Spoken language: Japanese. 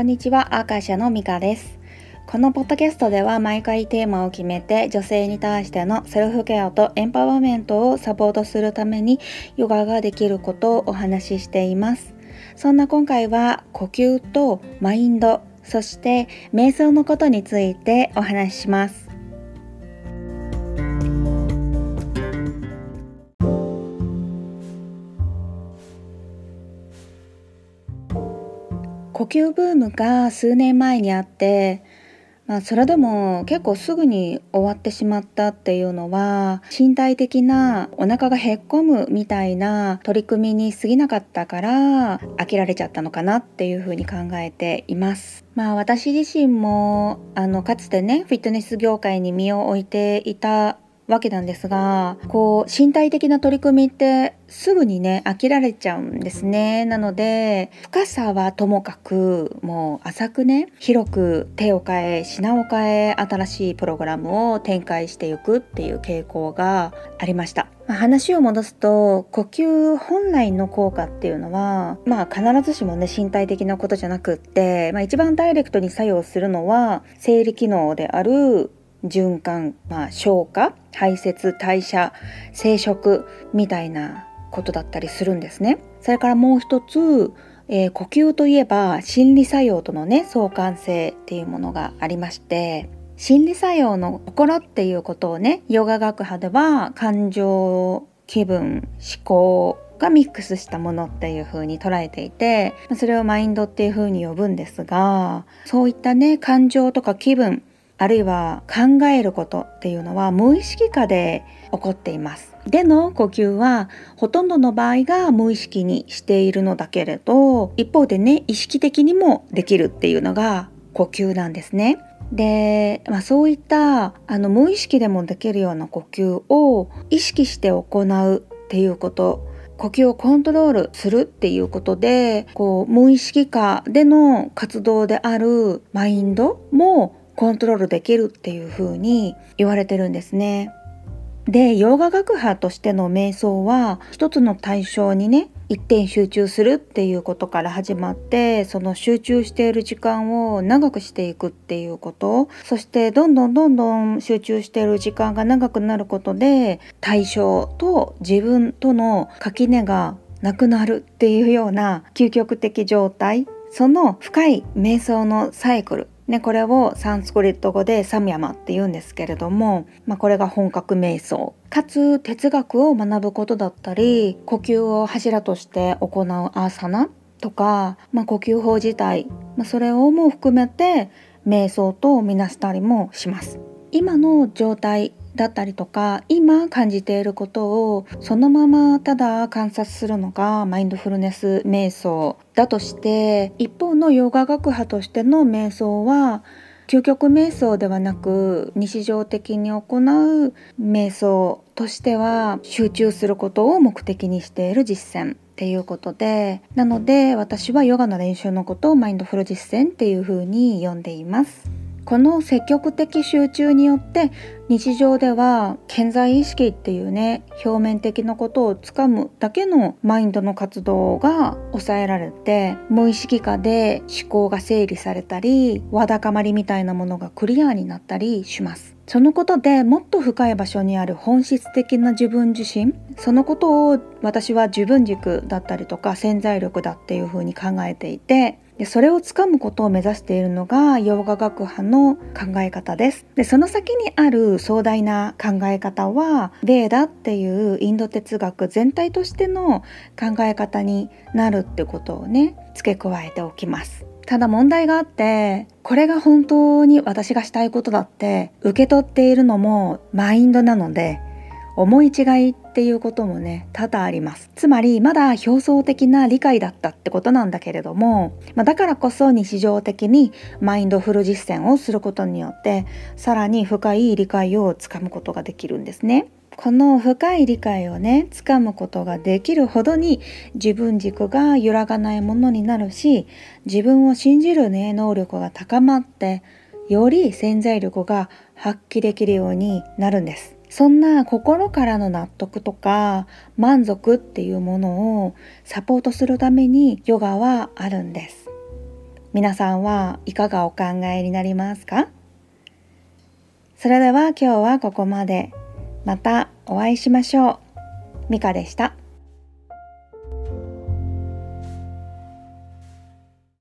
こんにちは、アーカシャのミカです。このポッドキャストでは毎回テーマを決めて女性に対してのセルフケアとエンパワーメントをサポートするためにヨガができることをお話ししています。そんな今回は呼吸とマインド、そして瞑想のことについてお話しします。呼吸ブームが数年前にあって、まあ、それでも結構すぐに終わってしまったっていうのは身体的なお腹がへっこむみたいな取り組みに過ぎなかったから飽きられちゃったのかなっていうふうに考えています。まあ私自身もあのかつてねフィットネス業界に身を置いていたわけなんですがこう身体的な取り組みってすぐにね飽きられちゃうんですねなので深さはともかくもう浅くね広く手を変え品を変え新しいプログラムを展開していくっていう傾向がありました。ま話を戻すと呼吸本来の効果っていうのはまあ必ずしもね身体的なことじゃなくって、まあ、一番ダイレクトに作用するのは生理機能である循環、まあ、消化排泄代謝生殖みたいなことだったりするんですね。それからもう一つ、えー、呼吸といえば心理作用とのね相関性っていうものがありまして心理作用の心っていうことをねヨガ学派では感情気分思考がミックスしたものっていう風に捉えていてそれをマインドっていう風に呼ぶんですがそういったね感情とか気分あるいは考えることっていうのは無意識下で起こっています。での呼吸はほとんどの場合が無意識にしているのだけれど一方でね意識的にもできるっていうのが呼吸なんですね。で、まあ、そういったあの無意識でもできるような呼吸を意識して行うっていうこと呼吸をコントロールするっていうことでこう無意識下での活動であるマインドもコントロールできるっていう風に言われてるんですね。でヨガ学派としての瞑想は一つの対象にね一点集中するっていうことから始まってその集中している時間を長くしていくっていうこと。そしてどんどんどんどん集中している時間が長くなることで対象と自分との垣根がなくなるっていうような究極的状態。その深い瞑想のサイクル。ね、これをサンスクリット語でサミヤマって言うんですけれども、まあ、これが本格瞑想かつ哲学を学ぶことだったり呼吸を柱として行うアーサナとか、まあ、呼吸法自体、まあ、それをも含めて瞑想とみなしたりもします。今の状態だったりとか今感じていることをそのままただ観察するのがマインドフルネス瞑想だとして一方のヨガ学派としての瞑想は究極瞑想ではなく日常的に行う瞑想としては集中することを目的にしている実践っていうことでなので私はヨガの練習のことをマインドフル実践っていうふうに呼んでいます。この積極的集中によって日常では健在意識っていうね表面的なことをつかむだけのマインドの活動が抑えられて無意識下で思考が整理されたりわだかまりみたいなものがクリアになったりします。そのことでもっと深い場所にある本質的な自分自身そのことを私は自分軸だったりとか潜在力だっていうふうに考えていてでそれをつかむことを目指しているのが洋画学派の考え方です。でその先にある壮大な考え方はベーダっていうインド哲学全体としての考え方になるってことをね付け加えておきます。ただ問題があってこれが本当に私がしたいことだって受け取っているのもマインドなので思い違いっていうこともね多々あります。つまりまだ表層的な理解だったってことなんだけれども、まあ、だからこそ日常的にマインドフル実践をすることによってさらに深い理解をつかむことができるんですね。この深い理解をねつかむことができるほどに自分軸が揺らがないものになるし自分を信じるね能力が高まってより潜在力が発揮できるようになるんです。そんな心からの納得とか満足っていうものをサポートするためにヨガはあるんです皆さんはいかがお考えになりますか？それでは今日はここまで。またお会いしましょう。ミカでした。